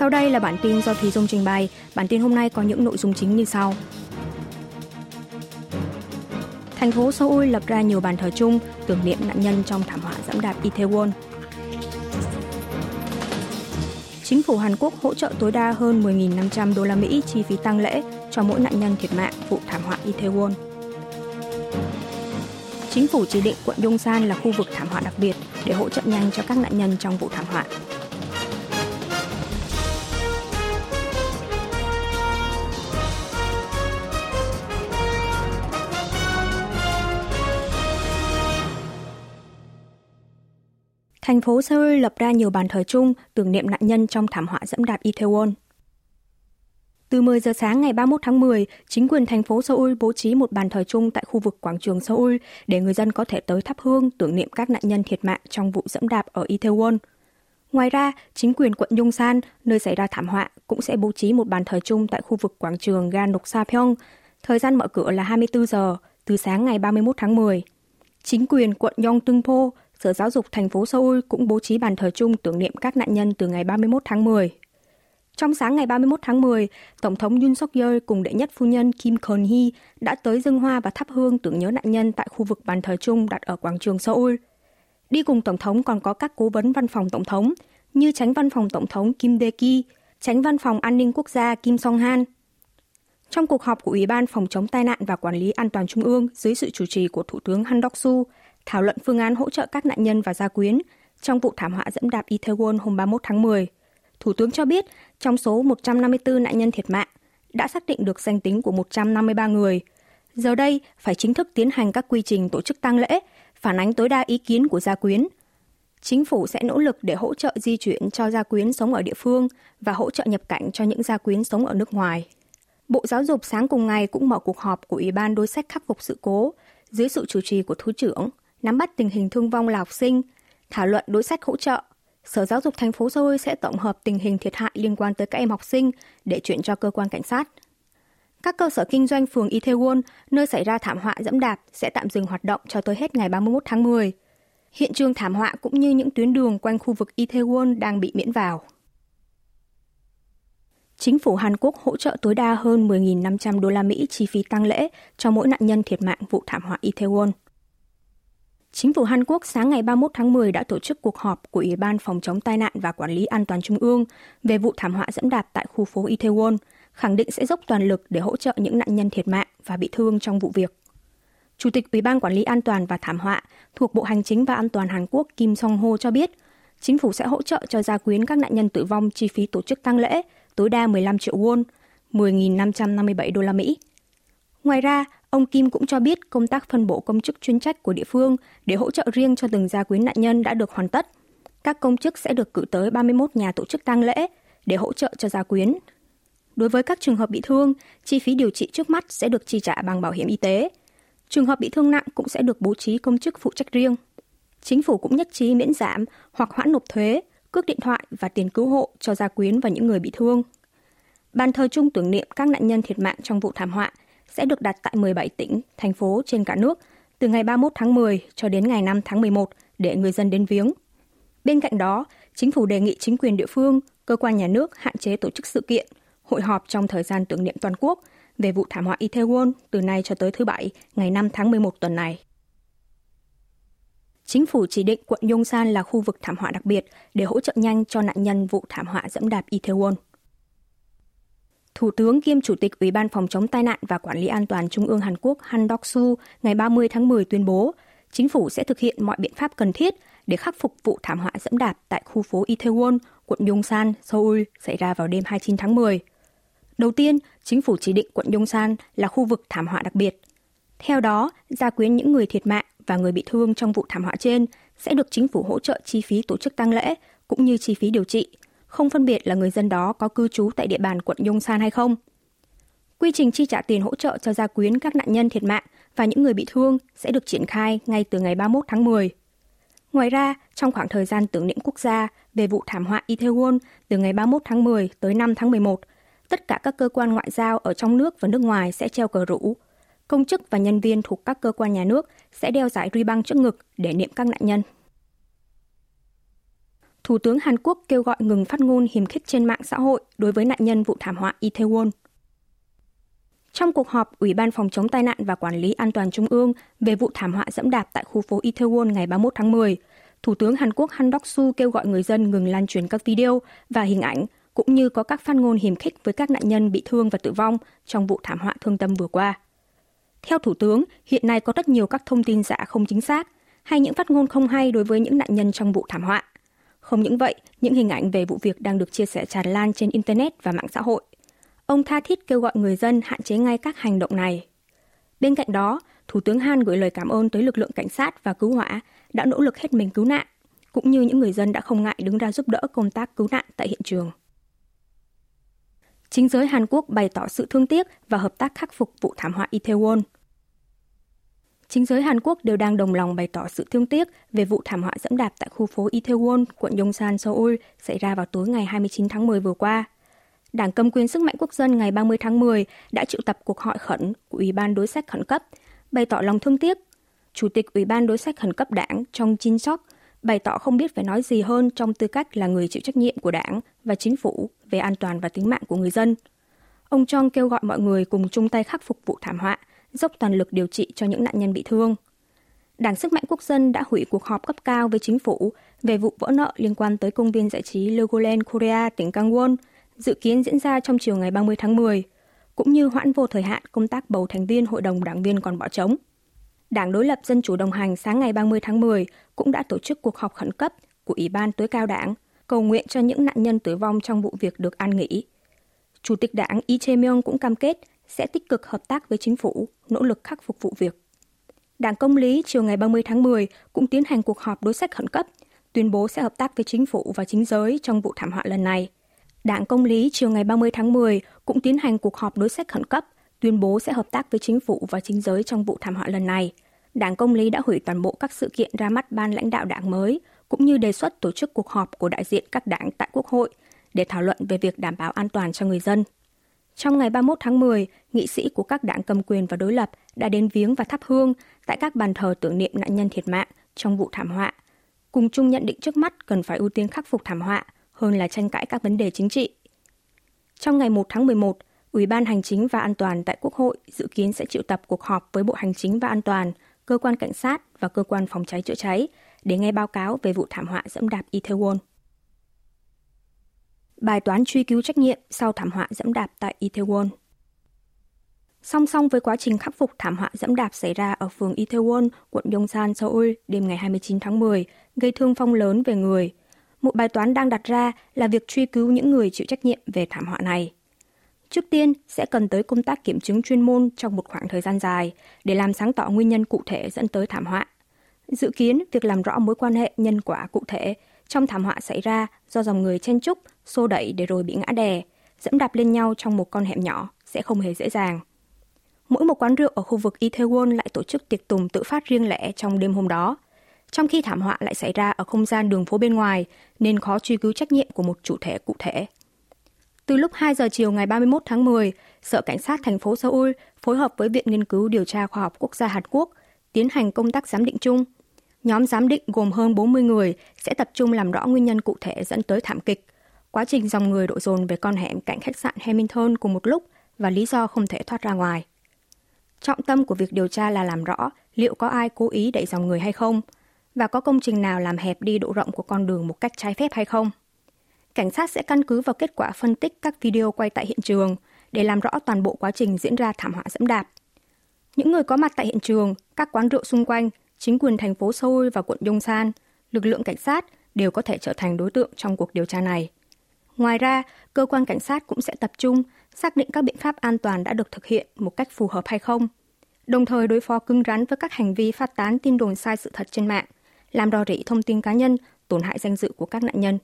Sau đây là bản tin do Thúy Dung trình bày. Bản tin hôm nay có những nội dung chính như sau. Thành phố Seoul lập ra nhiều bàn thờ chung, tưởng niệm nạn nhân trong thảm họa dẫm đạp Itaewon. Chính phủ Hàn Quốc hỗ trợ tối đa hơn 10.500 đô la Mỹ chi phí tang lễ cho mỗi nạn nhân thiệt mạng vụ thảm họa Itaewon. Chính phủ chỉ định quận Yongsan là khu vực thảm họa đặc biệt để hỗ trợ nhanh cho các nạn nhân trong vụ thảm họa. Thành phố Seoul lập ra nhiều bàn thờ chung tưởng niệm nạn nhân trong thảm họa dẫm đạp Itaewon. Từ 10 giờ sáng ngày 31 tháng 10, chính quyền thành phố Seoul bố trí một bàn thờ chung tại khu vực quảng trường Seoul để người dân có thể tới thắp hương tưởng niệm các nạn nhân thiệt mạng trong vụ dẫm đạp ở Itaewon. Ngoài ra, chính quyền quận Yongsan, nơi xảy ra thảm họa, cũng sẽ bố trí một bàn thờ chung tại khu vực quảng trường Ganoksa-pyeong. Thời gian mở cửa là 24 giờ, từ sáng ngày 31 tháng 10. Chính quyền quận Yongtungpo, Sở Giáo dục thành phố Seoul cũng bố trí bàn thờ chung tưởng niệm các nạn nhân từ ngày 31 tháng 10. Trong sáng ngày 31 tháng 10, Tổng thống Yoon suk yeol cùng đệ nhất phu nhân Kim Kon hee đã tới dâng hoa và thắp hương tưởng nhớ nạn nhân tại khu vực bàn thờ chung đặt ở quảng trường Seoul. Đi cùng Tổng thống còn có các cố vấn văn phòng Tổng thống như tránh văn phòng Tổng thống Kim Dae-ki, tránh văn phòng an ninh quốc gia Kim Song-han. Trong cuộc họp của Ủy ban Phòng chống tai nạn và Quản lý An toàn Trung ương dưới sự chủ trì của Thủ tướng Han Dok-su, thảo luận phương án hỗ trợ các nạn nhân và gia quyến trong vụ thảm họa dẫm đạp Itaewon hôm 31 tháng 10. Thủ tướng cho biết, trong số 154 nạn nhân thiệt mạng, đã xác định được danh tính của 153 người. Giờ đây, phải chính thức tiến hành các quy trình tổ chức tang lễ, phản ánh tối đa ý kiến của gia quyến. Chính phủ sẽ nỗ lực để hỗ trợ di chuyển cho gia quyến sống ở địa phương và hỗ trợ nhập cảnh cho những gia quyến sống ở nước ngoài. Bộ Giáo dục sáng cùng ngày cũng mở cuộc họp của Ủy ban đối sách khắc phục sự cố dưới sự chủ trì của Thứ trưởng, nắm bắt tình hình thương vong là học sinh, thảo luận đối sách hỗ trợ Sở Giáo dục thành phố Seoul sẽ tổng hợp tình hình thiệt hại liên quan tới các em học sinh để chuyển cho cơ quan cảnh sát. Các cơ sở kinh doanh phường Itaewon, nơi xảy ra thảm họa dẫm đạp, sẽ tạm dừng hoạt động cho tới hết ngày 31 tháng 10. Hiện trường thảm họa cũng như những tuyến đường quanh khu vực Itaewon đang bị miễn vào. Chính phủ Hàn Quốc hỗ trợ tối đa hơn 10.500 đô la Mỹ chi phí tăng lễ cho mỗi nạn nhân thiệt mạng vụ thảm họa Itaewon. Chính phủ Hàn Quốc sáng ngày 31 tháng 10 đã tổ chức cuộc họp của Ủy ban Phòng chống tai nạn và Quản lý An toàn Trung ương về vụ thảm họa dẫm đạp tại khu phố Itaewon, khẳng định sẽ dốc toàn lực để hỗ trợ những nạn nhân thiệt mạng và bị thương trong vụ việc. Chủ tịch Ủy ban Quản lý An toàn và Thảm họa thuộc Bộ Hành chính và An toàn Hàn Quốc Kim Song Ho cho biết, chính phủ sẽ hỗ trợ cho gia quyến các nạn nhân tử vong chi phí tổ chức tang lễ tối đa 15 triệu won, 10.557 đô la Mỹ. Ngoài ra, Ông Kim cũng cho biết công tác phân bổ công chức chuyên trách của địa phương để hỗ trợ riêng cho từng gia quyến nạn nhân đã được hoàn tất. Các công chức sẽ được cử tới 31 nhà tổ chức tang lễ để hỗ trợ cho gia quyến. Đối với các trường hợp bị thương, chi phí điều trị trước mắt sẽ được chi trả bằng bảo hiểm y tế. Trường hợp bị thương nặng cũng sẽ được bố trí công chức phụ trách riêng. Chính phủ cũng nhất trí miễn giảm hoặc hoãn nộp thuế, cước điện thoại và tiền cứu hộ cho gia quyến và những người bị thương. Ban thờ chung tưởng niệm các nạn nhân thiệt mạng trong vụ thảm họa sẽ được đặt tại 17 tỉnh, thành phố trên cả nước từ ngày 31 tháng 10 cho đến ngày 5 tháng 11 để người dân đến viếng. Bên cạnh đó, chính phủ đề nghị chính quyền địa phương, cơ quan nhà nước hạn chế tổ chức sự kiện, hội họp trong thời gian tưởng niệm toàn quốc về vụ thảm họa Itaewon từ nay cho tới thứ Bảy, ngày 5 tháng 11 tuần này. Chính phủ chỉ định quận Yongsan là khu vực thảm họa đặc biệt để hỗ trợ nhanh cho nạn nhân vụ thảm họa dẫm đạp Itaewon. Thủ tướng kiêm Chủ tịch Ủy ban Phòng chống tai nạn và Quản lý an toàn Trung ương Hàn Quốc Han Dok-su ngày 30 tháng 10 tuyên bố, chính phủ sẽ thực hiện mọi biện pháp cần thiết để khắc phục vụ thảm họa dẫm đạp tại khu phố Itaewon, quận Yongsan, Seoul xảy ra vào đêm 29 tháng 10. Đầu tiên, chính phủ chỉ định quận Yongsan là khu vực thảm họa đặc biệt. Theo đó, gia quyến những người thiệt mạng và người bị thương trong vụ thảm họa trên sẽ được chính phủ hỗ trợ chi phí tổ chức tang lễ cũng như chi phí điều trị – không phân biệt là người dân đó có cư trú tại địa bàn quận Yongsan hay không. Quy trình chi trả tiền hỗ trợ cho gia quyến các nạn nhân thiệt mạng và những người bị thương sẽ được triển khai ngay từ ngày 31 tháng 10. Ngoài ra, trong khoảng thời gian tưởng niệm quốc gia về vụ thảm họa Itaewon từ ngày 31 tháng 10 tới 5 tháng 11, tất cả các cơ quan ngoại giao ở trong nước và nước ngoài sẽ treo cờ rủ. Công chức và nhân viên thuộc các cơ quan nhà nước sẽ đeo giải ruy băng trước ngực để niệm các nạn nhân. Thủ tướng Hàn Quốc kêu gọi ngừng phát ngôn hiềm khích trên mạng xã hội đối với nạn nhân vụ thảm họa Itaewon. Trong cuộc họp Ủy ban Phòng chống tai nạn và Quản lý An toàn Trung ương về vụ thảm họa dẫm đạp tại khu phố Itaewon ngày 31 tháng 10, Thủ tướng Hàn Quốc Han Đốc-su kêu gọi người dân ngừng lan truyền các video và hình ảnh cũng như có các phát ngôn hiềm khích với các nạn nhân bị thương và tử vong trong vụ thảm họa thương tâm vừa qua. Theo Thủ tướng, hiện nay có rất nhiều các thông tin giả không chính xác hay những phát ngôn không hay đối với những nạn nhân trong vụ thảm họa. Không những vậy, những hình ảnh về vụ việc đang được chia sẻ tràn lan trên Internet và mạng xã hội. Ông tha thiết kêu gọi người dân hạn chế ngay các hành động này. Bên cạnh đó, Thủ tướng Han gửi lời cảm ơn tới lực lượng cảnh sát và cứu hỏa đã nỗ lực hết mình cứu nạn, cũng như những người dân đã không ngại đứng ra giúp đỡ công tác cứu nạn tại hiện trường. Chính giới Hàn Quốc bày tỏ sự thương tiếc và hợp tác khắc phục vụ thảm họa Itaewon. Chính giới Hàn Quốc đều đang đồng lòng bày tỏ sự thương tiếc về vụ thảm họa dẫm đạp tại khu phố Itaewon, quận Yongsan, Seoul xảy ra vào tối ngày 29 tháng 10 vừa qua. Đảng cầm quyền sức mạnh quốc dân ngày 30 tháng 10 đã triệu tập cuộc họp khẩn của Ủy ban đối sách khẩn cấp, bày tỏ lòng thương tiếc. Chủ tịch Ủy ban đối sách khẩn cấp đảng trong Jin Sok bày tỏ không biết phải nói gì hơn trong tư cách là người chịu trách nhiệm của đảng và chính phủ về an toàn và tính mạng của người dân. Ông Chong kêu gọi mọi người cùng chung tay khắc phục vụ thảm họa, dốc toàn lực điều trị cho những nạn nhân bị thương. Đảng Sức mạnh Quốc dân đã hủy cuộc họp cấp cao với chính phủ về vụ vỡ nợ liên quan tới công viên giải trí Legoland Korea tỉnh Gangwon, dự kiến diễn ra trong chiều ngày 30 tháng 10, cũng như hoãn vô thời hạn công tác bầu thành viên hội đồng đảng viên còn bỏ trống. Đảng đối lập Dân chủ đồng hành sáng ngày 30 tháng 10 cũng đã tổ chức cuộc họp khẩn cấp của Ủy ban tối cao đảng, cầu nguyện cho những nạn nhân tử vong trong vụ việc được an nghỉ. Chủ tịch đảng Lee Jae-myung cũng cam kết sẽ tích cực hợp tác với chính phủ, nỗ lực khắc phục vụ việc. Đảng Công lý chiều ngày 30 tháng 10 cũng tiến hành cuộc họp đối sách khẩn cấp, tuyên bố sẽ hợp tác với chính phủ và chính giới trong vụ thảm họa lần này. Đảng Công lý chiều ngày 30 tháng 10 cũng tiến hành cuộc họp đối sách khẩn cấp, tuyên bố sẽ hợp tác với chính phủ và chính giới trong vụ thảm họa lần này. Đảng Công lý đã hủy toàn bộ các sự kiện ra mắt ban lãnh đạo đảng mới, cũng như đề xuất tổ chức cuộc họp của đại diện các đảng tại Quốc hội để thảo luận về việc đảm bảo an toàn cho người dân. Trong ngày 31 tháng 10, nghị sĩ của các đảng cầm quyền và đối lập đã đến viếng và thắp hương tại các bàn thờ tưởng niệm nạn nhân thiệt mạng trong vụ thảm họa. Cùng chung nhận định trước mắt cần phải ưu tiên khắc phục thảm họa hơn là tranh cãi các vấn đề chính trị. Trong ngày 1 tháng 11, Ủy ban Hành chính và An toàn tại Quốc hội dự kiến sẽ triệu tập cuộc họp với Bộ Hành chính và An toàn, cơ quan cảnh sát và cơ quan phòng cháy chữa cháy để nghe báo cáo về vụ thảm họa dẫm đạp Itaewon bài toán truy cứu trách nhiệm sau thảm họa dẫm đạp tại Itaewon. Song song với quá trình khắc phục thảm họa dẫm đạp xảy ra ở phường Itaewon, quận Yongsan, Seoul đêm ngày 29 tháng 10, gây thương vong lớn về người. Một bài toán đang đặt ra là việc truy cứu những người chịu trách nhiệm về thảm họa này. Trước tiên, sẽ cần tới công tác kiểm chứng chuyên môn trong một khoảng thời gian dài để làm sáng tỏ nguyên nhân cụ thể dẫn tới thảm họa. Dự kiến, việc làm rõ mối quan hệ nhân quả cụ thể trong thảm họa xảy ra do dòng người chen chúc, xô đẩy để rồi bị ngã đè, dẫm đạp lên nhau trong một con hẻm nhỏ sẽ không hề dễ dàng. Mỗi một quán rượu ở khu vực Itaewon lại tổ chức tiệc tùng tự phát riêng lẻ trong đêm hôm đó, trong khi thảm họa lại xảy ra ở không gian đường phố bên ngoài nên khó truy cứu trách nhiệm của một chủ thể cụ thể. Từ lúc 2 giờ chiều ngày 31 tháng 10, Sở Cảnh sát thành phố Seoul phối hợp với Viện Nghiên cứu Điều tra Khoa học Quốc gia Hàn Quốc tiến hành công tác giám định chung – Nhóm giám định gồm hơn 40 người sẽ tập trung làm rõ nguyên nhân cụ thể dẫn tới thảm kịch, quá trình dòng người đổ dồn về con hẻm cạnh khách sạn Hamilton cùng một lúc và lý do không thể thoát ra ngoài. Trọng tâm của việc điều tra là làm rõ liệu có ai cố ý đẩy dòng người hay không và có công trình nào làm hẹp đi độ rộng của con đường một cách trái phép hay không. Cảnh sát sẽ căn cứ vào kết quả phân tích các video quay tại hiện trường để làm rõ toàn bộ quá trình diễn ra thảm họa dẫm đạp. Những người có mặt tại hiện trường, các quán rượu xung quanh chính quyền thành phố Seoul và quận Yongsan, lực lượng cảnh sát đều có thể trở thành đối tượng trong cuộc điều tra này. Ngoài ra, cơ quan cảnh sát cũng sẽ tập trung xác định các biện pháp an toàn đã được thực hiện một cách phù hợp hay không, đồng thời đối phó cứng rắn với các hành vi phát tán tin đồn sai sự thật trên mạng, làm rò rỉ thông tin cá nhân, tổn hại danh dự của các nạn nhân.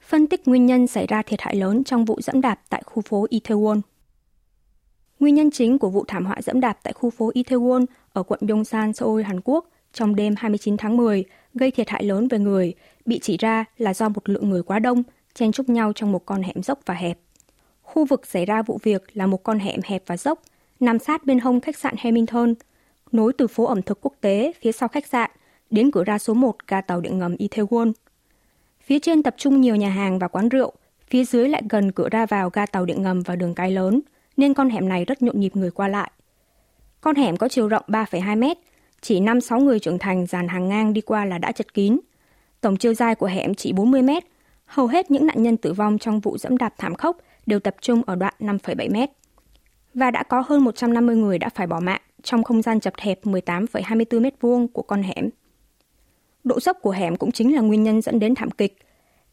Phân tích nguyên nhân xảy ra thiệt hại lớn trong vụ dẫm đạp tại khu phố Itaewon Nguyên nhân chính của vụ thảm họa dẫm đạp tại khu phố Itaewon ở quận Yongsan, Seoul, Hàn Quốc trong đêm 29 tháng 10 gây thiệt hại lớn về người, bị chỉ ra là do một lượng người quá đông, chen chúc nhau trong một con hẻm dốc và hẹp. Khu vực xảy ra vụ việc là một con hẻm hẹp và dốc, nằm sát bên hông khách sạn Hamilton, nối từ phố ẩm thực quốc tế phía sau khách sạn đến cửa ra số 1 ga tàu điện ngầm Itaewon. Phía trên tập trung nhiều nhà hàng và quán rượu, phía dưới lại gần cửa ra vào ga tàu điện ngầm và đường cái lớn, nên con hẻm này rất nhộn nhịp người qua lại. Con hẻm có chiều rộng 3,2 mét, chỉ 5-6 người trưởng thành dàn hàng ngang đi qua là đã chật kín. Tổng chiều dài của hẻm chỉ 40 mét, hầu hết những nạn nhân tử vong trong vụ dẫm đạp thảm khốc đều tập trung ở đoạn 5,7 mét. Và đã có hơn 150 người đã phải bỏ mạng trong không gian chật hẹp 18,24 mét vuông của con hẻm. Độ dốc của hẻm cũng chính là nguyên nhân dẫn đến thảm kịch.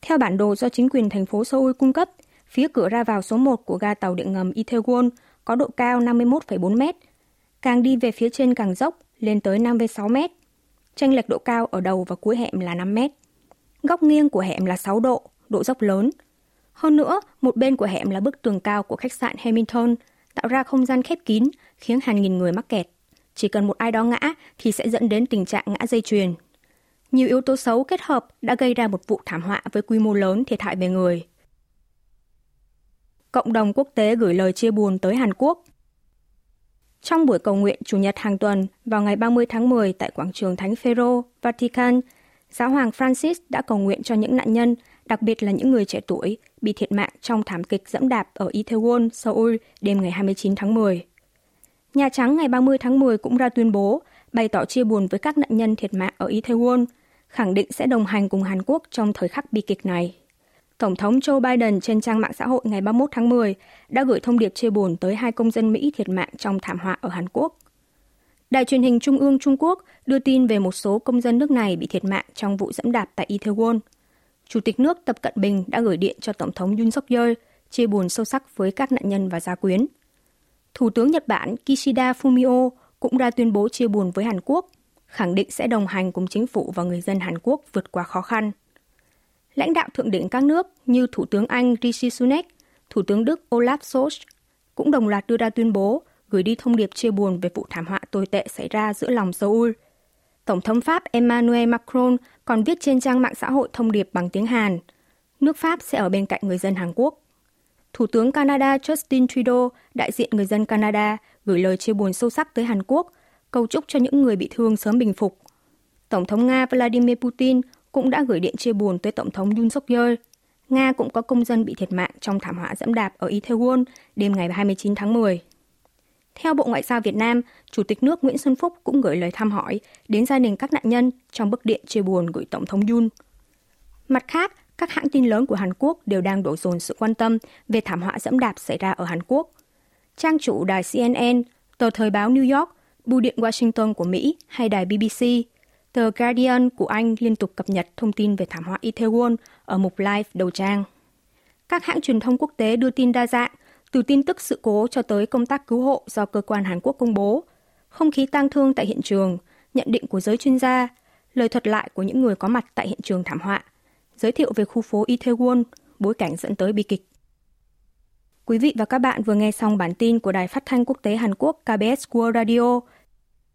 Theo bản đồ do chính quyền thành phố Seoul cung cấp, phía cửa ra vào số 1 của ga tàu điện ngầm Itaewon có độ cao 51,4 mét. Càng đi về phía trên càng dốc, lên tới 56 mét. Tranh lệch độ cao ở đầu và cuối hẻm là 5 mét. Góc nghiêng của hẻm là 6 độ, độ dốc lớn. Hơn nữa, một bên của hẻm là bức tường cao của khách sạn Hamilton, tạo ra không gian khép kín, khiến hàng nghìn người mắc kẹt. Chỉ cần một ai đó ngã thì sẽ dẫn đến tình trạng ngã dây chuyền. Nhiều yếu tố xấu kết hợp đã gây ra một vụ thảm họa với quy mô lớn thiệt hại về người. Cộng đồng quốc tế gửi lời chia buồn tới Hàn Quốc. Trong buổi cầu nguyện Chủ nhật hàng tuần vào ngày 30 tháng 10 tại quảng trường Thánh Phêrô, Vatican, Giáo hoàng Francis đã cầu nguyện cho những nạn nhân, đặc biệt là những người trẻ tuổi, bị thiệt mạng trong thảm kịch dẫm đạp ở Itaewon, Seoul đêm ngày 29 tháng 10. Nhà Trắng ngày 30 tháng 10 cũng ra tuyên bố bày tỏ chia buồn với các nạn nhân thiệt mạng ở Itaewon, khẳng định sẽ đồng hành cùng Hàn Quốc trong thời khắc bi kịch này. Tổng thống Joe Biden trên trang mạng xã hội ngày 31 tháng 10 đã gửi thông điệp chia buồn tới hai công dân Mỹ thiệt mạng trong thảm họa ở Hàn Quốc. Đài truyền hình Trung ương Trung Quốc đưa tin về một số công dân nước này bị thiệt mạng trong vụ dẫm đạp tại Itaewon. Chủ tịch nước Tập Cận Bình đã gửi điện cho Tổng thống Yoon suk yeol chia buồn sâu sắc với các nạn nhân và gia quyến. Thủ tướng Nhật Bản Kishida Fumio cũng ra tuyên bố chia buồn với Hàn Quốc, khẳng định sẽ đồng hành cùng chính phủ và người dân Hàn Quốc vượt qua khó khăn. Lãnh đạo thượng đỉnh các nước như Thủ tướng Anh Rishi Sunak, Thủ tướng Đức Olaf Scholz cũng đồng loạt đưa ra tuyên bố gửi đi thông điệp chia buồn về vụ thảm họa tồi tệ xảy ra giữa lòng Seoul. Tổng thống Pháp Emmanuel Macron còn viết trên trang mạng xã hội thông điệp bằng tiếng Hàn. Nước Pháp sẽ ở bên cạnh người dân Hàn Quốc. Thủ tướng Canada Justin Trudeau, đại diện người dân Canada, gửi lời chia buồn sâu sắc tới Hàn Quốc, cầu chúc cho những người bị thương sớm bình phục. Tổng thống Nga Vladimir Putin cũng đã gửi điện chia buồn tới Tổng thống Yoon suk yeol Nga cũng có công dân bị thiệt mạng trong thảm họa dẫm đạp ở Itaewon đêm ngày 29 tháng 10. Theo Bộ Ngoại giao Việt Nam, Chủ tịch nước Nguyễn Xuân Phúc cũng gửi lời thăm hỏi đến gia đình các nạn nhân trong bức điện chia buồn gửi Tổng thống Yoon. Mặt khác, các hãng tin lớn của Hàn Quốc đều đang đổ dồn sự quan tâm về thảm họa dẫm đạp xảy ra ở Hàn Quốc. Trang chủ đài CNN, tờ thời báo New York, bưu điện Washington của Mỹ hay đài BBC, tờ Guardian của Anh liên tục cập nhật thông tin về thảm họa Itaewon ở mục live đầu trang. Các hãng truyền thông quốc tế đưa tin đa dạng, từ tin tức sự cố cho tới công tác cứu hộ do cơ quan Hàn Quốc công bố, không khí tang thương tại hiện trường, nhận định của giới chuyên gia, lời thuật lại của những người có mặt tại hiện trường thảm họa, giới thiệu về khu phố Itaewon, bối cảnh dẫn tới bi kịch. Quý vị và các bạn vừa nghe xong bản tin của Đài Phát thanh Quốc tế Hàn Quốc KBS World Radio